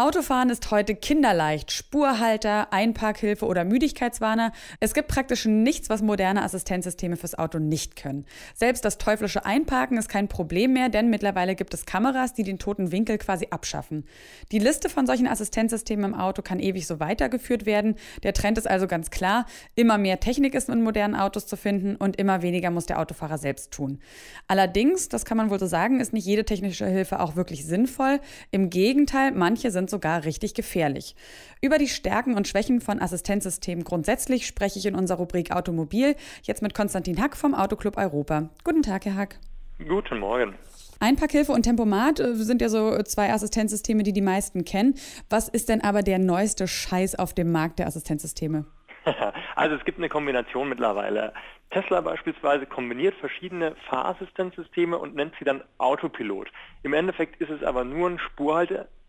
Autofahren ist heute kinderleicht. Spurhalter, Einparkhilfe oder Müdigkeitswarner. Es gibt praktisch nichts, was moderne Assistenzsysteme fürs Auto nicht können. Selbst das teuflische Einparken ist kein Problem mehr, denn mittlerweile gibt es Kameras, die den toten Winkel quasi abschaffen. Die Liste von solchen Assistenzsystemen im Auto kann ewig so weitergeführt werden. Der Trend ist also ganz klar. Immer mehr Technik ist in modernen Autos zu finden und immer weniger muss der Autofahrer selbst tun. Allerdings, das kann man wohl so sagen, ist nicht jede technische Hilfe auch wirklich sinnvoll. Im Gegenteil, manche sind sind sogar richtig gefährlich. Über die Stärken und Schwächen von Assistenzsystemen grundsätzlich spreche ich in unserer Rubrik Automobil jetzt mit Konstantin Hack vom Autoclub Europa. Guten Tag, Herr Hack. Guten Morgen. Einparkhilfe und Tempomat äh, sind ja so zwei Assistenzsysteme, die die meisten kennen. Was ist denn aber der neueste Scheiß auf dem Markt der Assistenzsysteme? Also es gibt eine Kombination mittlerweile. Tesla beispielsweise kombiniert verschiedene Fahrassistenzsysteme und nennt sie dann Autopilot. Im Endeffekt ist es aber nur ein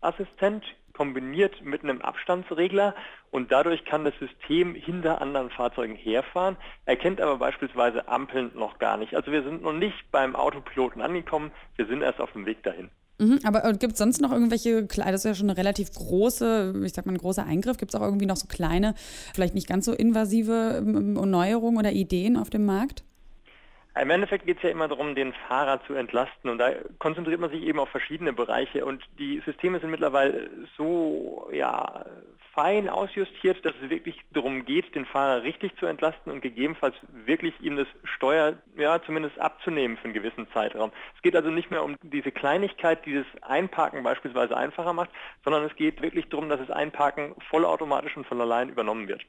Spurhalteassistent kombiniert mit einem Abstandsregler und dadurch kann das System hinter anderen Fahrzeugen herfahren, erkennt aber beispielsweise Ampeln noch gar nicht. Also wir sind noch nicht beim Autopiloten angekommen, wir sind erst auf dem Weg dahin. Mhm, aber äh, gibt es sonst noch irgendwelche, das ist ja schon eine relativ große, ich sag mal, ein großer Eingriff, gibt es auch irgendwie noch so kleine, vielleicht nicht ganz so invasive ähm, Neuerungen oder Ideen auf dem Markt? Im Endeffekt geht es ja immer darum, den Fahrer zu entlasten und da konzentriert man sich eben auf verschiedene Bereiche und die Systeme sind mittlerweile so ja, fein ausjustiert, dass es wirklich darum geht, den Fahrer richtig zu entlasten und gegebenenfalls wirklich ihm das Steuer ja, zumindest abzunehmen für einen gewissen Zeitraum. Es geht also nicht mehr um diese Kleinigkeit, die das Einparken beispielsweise einfacher macht, sondern es geht wirklich darum, dass das Einparken vollautomatisch und von allein übernommen wird.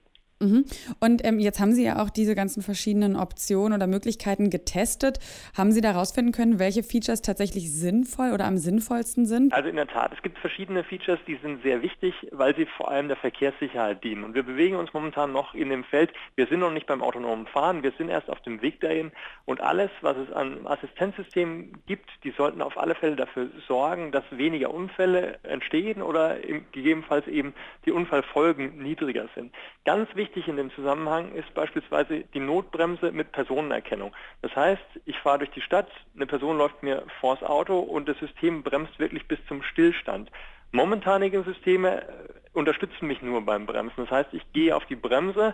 Mhm. Und ähm, jetzt haben Sie ja auch diese ganzen verschiedenen Optionen oder Möglichkeiten getestet. Haben Sie da herausfinden können, welche Features tatsächlich sinnvoll oder am sinnvollsten sind? Also in der Tat, es gibt verschiedene Features, die sind sehr wichtig, weil sie vor allem der Verkehrssicherheit dienen. Und wir bewegen uns momentan noch in dem Feld, wir sind noch nicht beim autonomen Fahren, wir sind erst auf dem Weg dahin. Und alles, was es an Assistenzsystemen gibt, die sollten auf alle Fälle dafür sorgen, dass weniger Unfälle entstehen oder gegebenenfalls eben die Unfallfolgen niedriger sind. Ganz wichtig wichtig in dem Zusammenhang ist beispielsweise die Notbremse mit Personenerkennung. Das heißt, ich fahre durch die Stadt, eine Person läuft mir vors Auto und das System bremst wirklich bis zum Stillstand. Momentanige Systeme äh, unterstützen mich nur beim Bremsen. Das heißt, ich gehe auf die Bremse,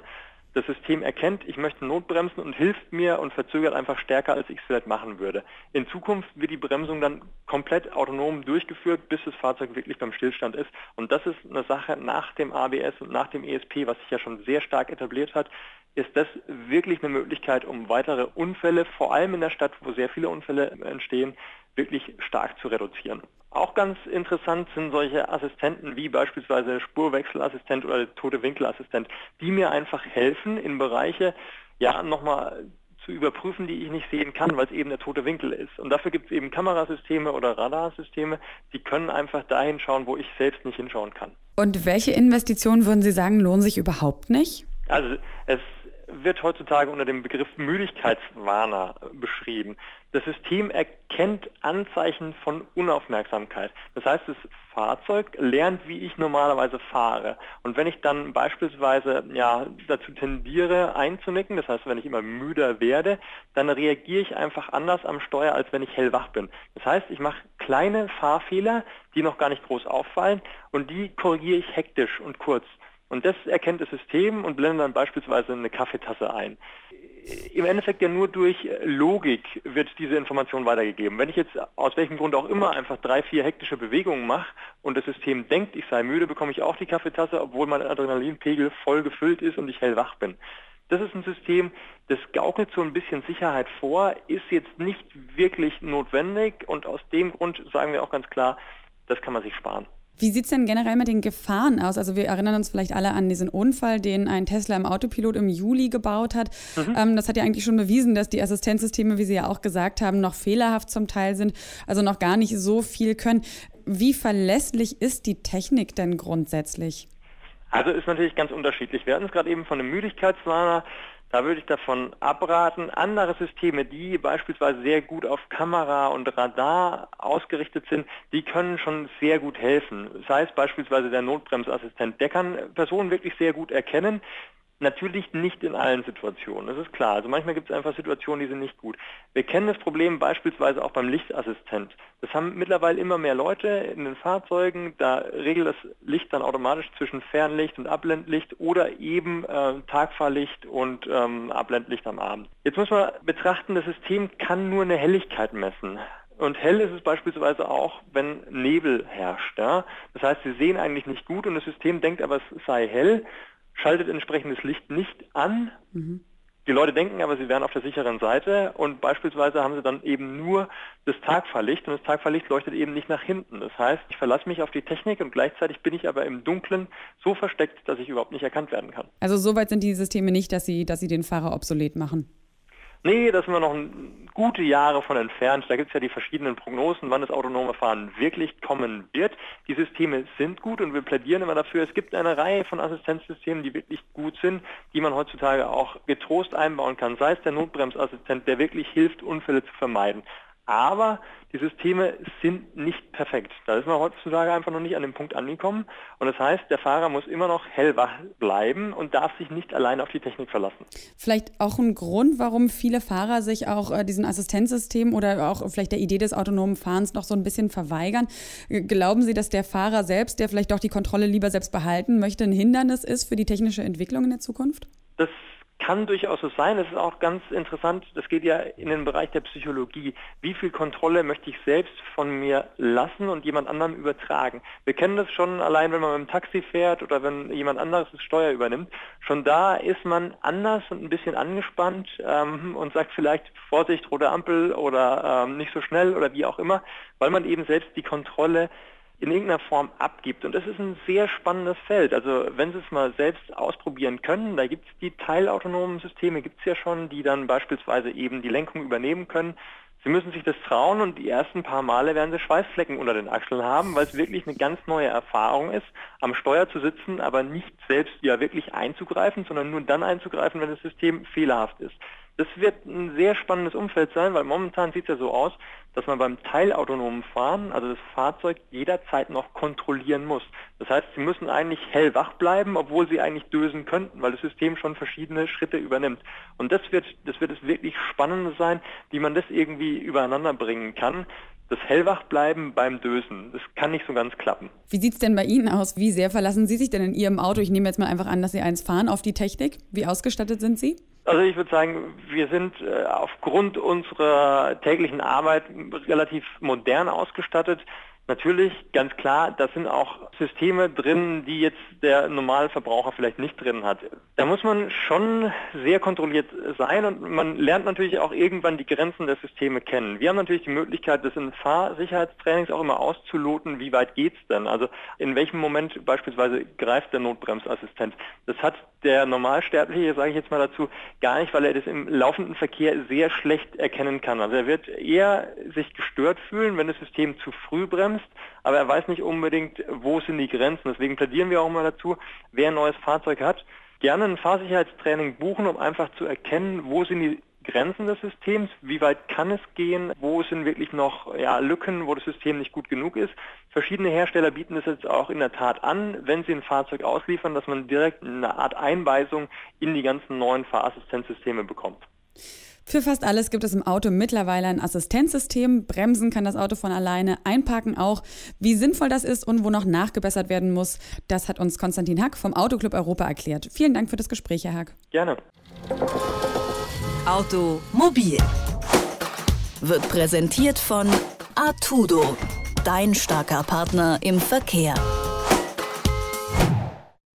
das System erkennt, ich möchte Notbremsen und hilft mir und verzögert einfach stärker, als ich es vielleicht machen würde. In Zukunft wird die Bremsung dann komplett autonom durchgeführt, bis das Fahrzeug wirklich beim Stillstand ist. Und das ist eine Sache nach dem ABS und nach dem ESP, was sich ja schon sehr stark etabliert hat, ist das wirklich eine Möglichkeit, um weitere Unfälle, vor allem in der Stadt, wo sehr viele Unfälle entstehen, wirklich stark zu reduzieren. Auch ganz interessant sind solche Assistenten wie beispielsweise Spurwechselassistent oder tote Winkelassistent, die mir einfach helfen, in Bereiche ja nochmal zu überprüfen, die ich nicht sehen kann, weil es eben der tote Winkel ist. Und dafür gibt es eben Kamerasysteme oder Radarsysteme, die können einfach dahin schauen, wo ich selbst nicht hinschauen kann. Und welche Investitionen würden Sie sagen, lohnen sich überhaupt nicht? Also es wird heutzutage unter dem Begriff Müdigkeitswarner beschrieben. Das System erkennt Anzeichen von Unaufmerksamkeit. Das heißt, das Fahrzeug lernt, wie ich normalerweise fahre. Und wenn ich dann beispielsweise ja, dazu tendiere, einzunicken, das heißt, wenn ich immer müder werde, dann reagiere ich einfach anders am Steuer, als wenn ich hellwach bin. Das heißt, ich mache kleine Fahrfehler, die noch gar nicht groß auffallen und die korrigiere ich hektisch und kurz. Und das erkennt das System und blendet dann beispielsweise eine Kaffeetasse ein. Im Endeffekt ja nur durch Logik wird diese Information weitergegeben. Wenn ich jetzt aus welchem Grund auch immer einfach drei, vier hektische Bewegungen mache und das System denkt, ich sei müde, bekomme ich auch die Kaffeetasse, obwohl mein Adrenalinpegel voll gefüllt ist und ich hellwach bin. Das ist ein System, das gaukelt so ein bisschen Sicherheit vor, ist jetzt nicht wirklich notwendig und aus dem Grund sagen wir auch ganz klar, das kann man sich sparen. Wie sieht es denn generell mit den Gefahren aus? Also wir erinnern uns vielleicht alle an diesen Unfall, den ein Tesla im Autopilot im Juli gebaut hat. Mhm. Ähm, das hat ja eigentlich schon bewiesen, dass die Assistenzsysteme, wie Sie ja auch gesagt haben, noch fehlerhaft zum Teil sind, also noch gar nicht so viel können. Wie verlässlich ist die Technik denn grundsätzlich? Also ist natürlich ganz unterschiedlich. Wir hatten es gerade eben von einem Müdigkeitswarner. Da würde ich davon abraten, andere Systeme, die beispielsweise sehr gut auf Kamera und Radar ausgerichtet sind, die können schon sehr gut helfen. Sei es beispielsweise der Notbremsassistent, der kann Personen wirklich sehr gut erkennen. Natürlich nicht in allen Situationen, das ist klar. Also manchmal gibt es einfach Situationen, die sind nicht gut. Wir kennen das Problem beispielsweise auch beim Lichtassistent. Das haben mittlerweile immer mehr Leute in den Fahrzeugen. Da regelt das Licht dann automatisch zwischen Fernlicht und Abblendlicht oder eben äh, Tagfahrlicht und ähm, Abblendlicht am Abend. Jetzt muss man betrachten, das System kann nur eine Helligkeit messen. Und hell ist es beispielsweise auch, wenn Nebel herrscht. Ja? Das heißt, Sie sehen eigentlich nicht gut und das System denkt aber, es sei hell schaltet entsprechendes Licht nicht an. Mhm. Die Leute denken aber, sie wären auf der sicheren Seite und beispielsweise haben sie dann eben nur das Tagfahrlicht und das Tagfahrlicht leuchtet eben nicht nach hinten. Das heißt, ich verlasse mich auf die Technik und gleichzeitig bin ich aber im Dunkeln so versteckt, dass ich überhaupt nicht erkannt werden kann. Also soweit sind die Systeme nicht, dass sie, dass sie den Fahrer obsolet machen. Nee, da sind wir noch gute Jahre von entfernt. Da gibt es ja die verschiedenen Prognosen, wann das autonome Fahren wirklich kommen wird. Die Systeme sind gut und wir plädieren immer dafür. Es gibt eine Reihe von Assistenzsystemen, die wirklich gut sind, die man heutzutage auch getrost einbauen kann. Sei es der Notbremsassistent, der wirklich hilft, Unfälle zu vermeiden aber die Systeme sind nicht perfekt. Da ist man heutzutage einfach noch nicht an dem Punkt angekommen. Und das heißt, der Fahrer muss immer noch hellwach bleiben und darf sich nicht allein auf die Technik verlassen. Vielleicht auch ein Grund, warum viele Fahrer sich auch äh, diesen Assistenzsystemen oder auch vielleicht der Idee des autonomen Fahrens noch so ein bisschen verweigern. Glauben Sie, dass der Fahrer selbst, der vielleicht doch die Kontrolle lieber selbst behalten möchte, ein Hindernis ist für die technische Entwicklung in der Zukunft? Das kann durchaus so sein. Das ist auch ganz interessant. Das geht ja in den Bereich der Psychologie. Wie viel Kontrolle möchte ich selbst von mir lassen und jemand anderem übertragen? Wir kennen das schon allein, wenn man mit dem Taxi fährt oder wenn jemand anderes das Steuer übernimmt. Schon da ist man anders und ein bisschen angespannt ähm, und sagt vielleicht Vorsicht, rote Ampel oder ähm, nicht so schnell oder wie auch immer, weil man eben selbst die Kontrolle in irgendeiner Form abgibt. Und das ist ein sehr spannendes Feld. Also wenn Sie es mal selbst ausprobieren können, da gibt es die teilautonomen Systeme, gibt es ja schon, die dann beispielsweise eben die Lenkung übernehmen können. Sie müssen sich das trauen und die ersten paar Male werden Sie Schweißflecken unter den Achseln haben, weil es wirklich eine ganz neue Erfahrung ist, am Steuer zu sitzen, aber nicht selbst ja wirklich einzugreifen, sondern nur dann einzugreifen, wenn das System fehlerhaft ist. Das wird ein sehr spannendes Umfeld sein, weil momentan sieht es ja so aus, dass man beim teilautonomen Fahren, also das Fahrzeug, jederzeit noch kontrollieren muss. Das heißt, Sie müssen eigentlich hellwach bleiben, obwohl Sie eigentlich dösen könnten, weil das System schon verschiedene Schritte übernimmt. Und das wird, das wird es wirklich Spannendes sein, wie man das irgendwie übereinander bringen kann das Hellwachbleiben beim Dösen, das kann nicht so ganz klappen. Wie sieht es denn bei Ihnen aus? Wie sehr verlassen Sie sich denn in Ihrem Auto? Ich nehme jetzt mal einfach an, dass Sie eins fahren auf die Technik. Wie ausgestattet sind Sie? Also ich würde sagen, wir sind äh, aufgrund unserer täglichen Arbeit relativ modern ausgestattet. Natürlich, ganz klar, da sind auch Systeme drin, die jetzt der Normalverbraucher vielleicht nicht drin hat. Da muss man schon sehr kontrolliert sein und man lernt natürlich auch irgendwann die Grenzen der Systeme kennen. Wir haben natürlich die Möglichkeit, das in Fahrsicherheitstrainings auch immer auszuloten, wie weit geht's denn? Also in welchem Moment beispielsweise greift der Notbremsassistent. Das hat der Normalsterbliche, sage ich jetzt mal dazu, gar nicht, weil er das im laufenden Verkehr sehr schlecht erkennen kann. Also er wird eher sich gestört fühlen, wenn das System zu früh bremst bremst, aber er weiß nicht unbedingt, wo sind die Grenzen. Deswegen plädieren wir auch immer dazu, wer ein neues Fahrzeug hat, gerne ein Fahrsicherheitstraining buchen, um einfach zu erkennen, wo sind die Grenzen des Systems, wie weit kann es gehen, wo sind wirklich noch ja, Lücken, wo das System nicht gut genug ist. Verschiedene Hersteller bieten es jetzt auch in der Tat an, wenn sie ein Fahrzeug ausliefern, dass man direkt eine Art Einweisung in die ganzen neuen Fahrassistenzsysteme bekommt. Für fast alles gibt es im Auto mittlerweile ein Assistenzsystem. Bremsen kann das Auto von alleine, einparken auch. Wie sinnvoll das ist und wo noch nachgebessert werden muss, das hat uns Konstantin Hack vom Autoclub Europa erklärt. Vielen Dank für das Gespräch, Herr Hack. Gerne. Automobil wird präsentiert von Artudo, dein starker Partner im Verkehr.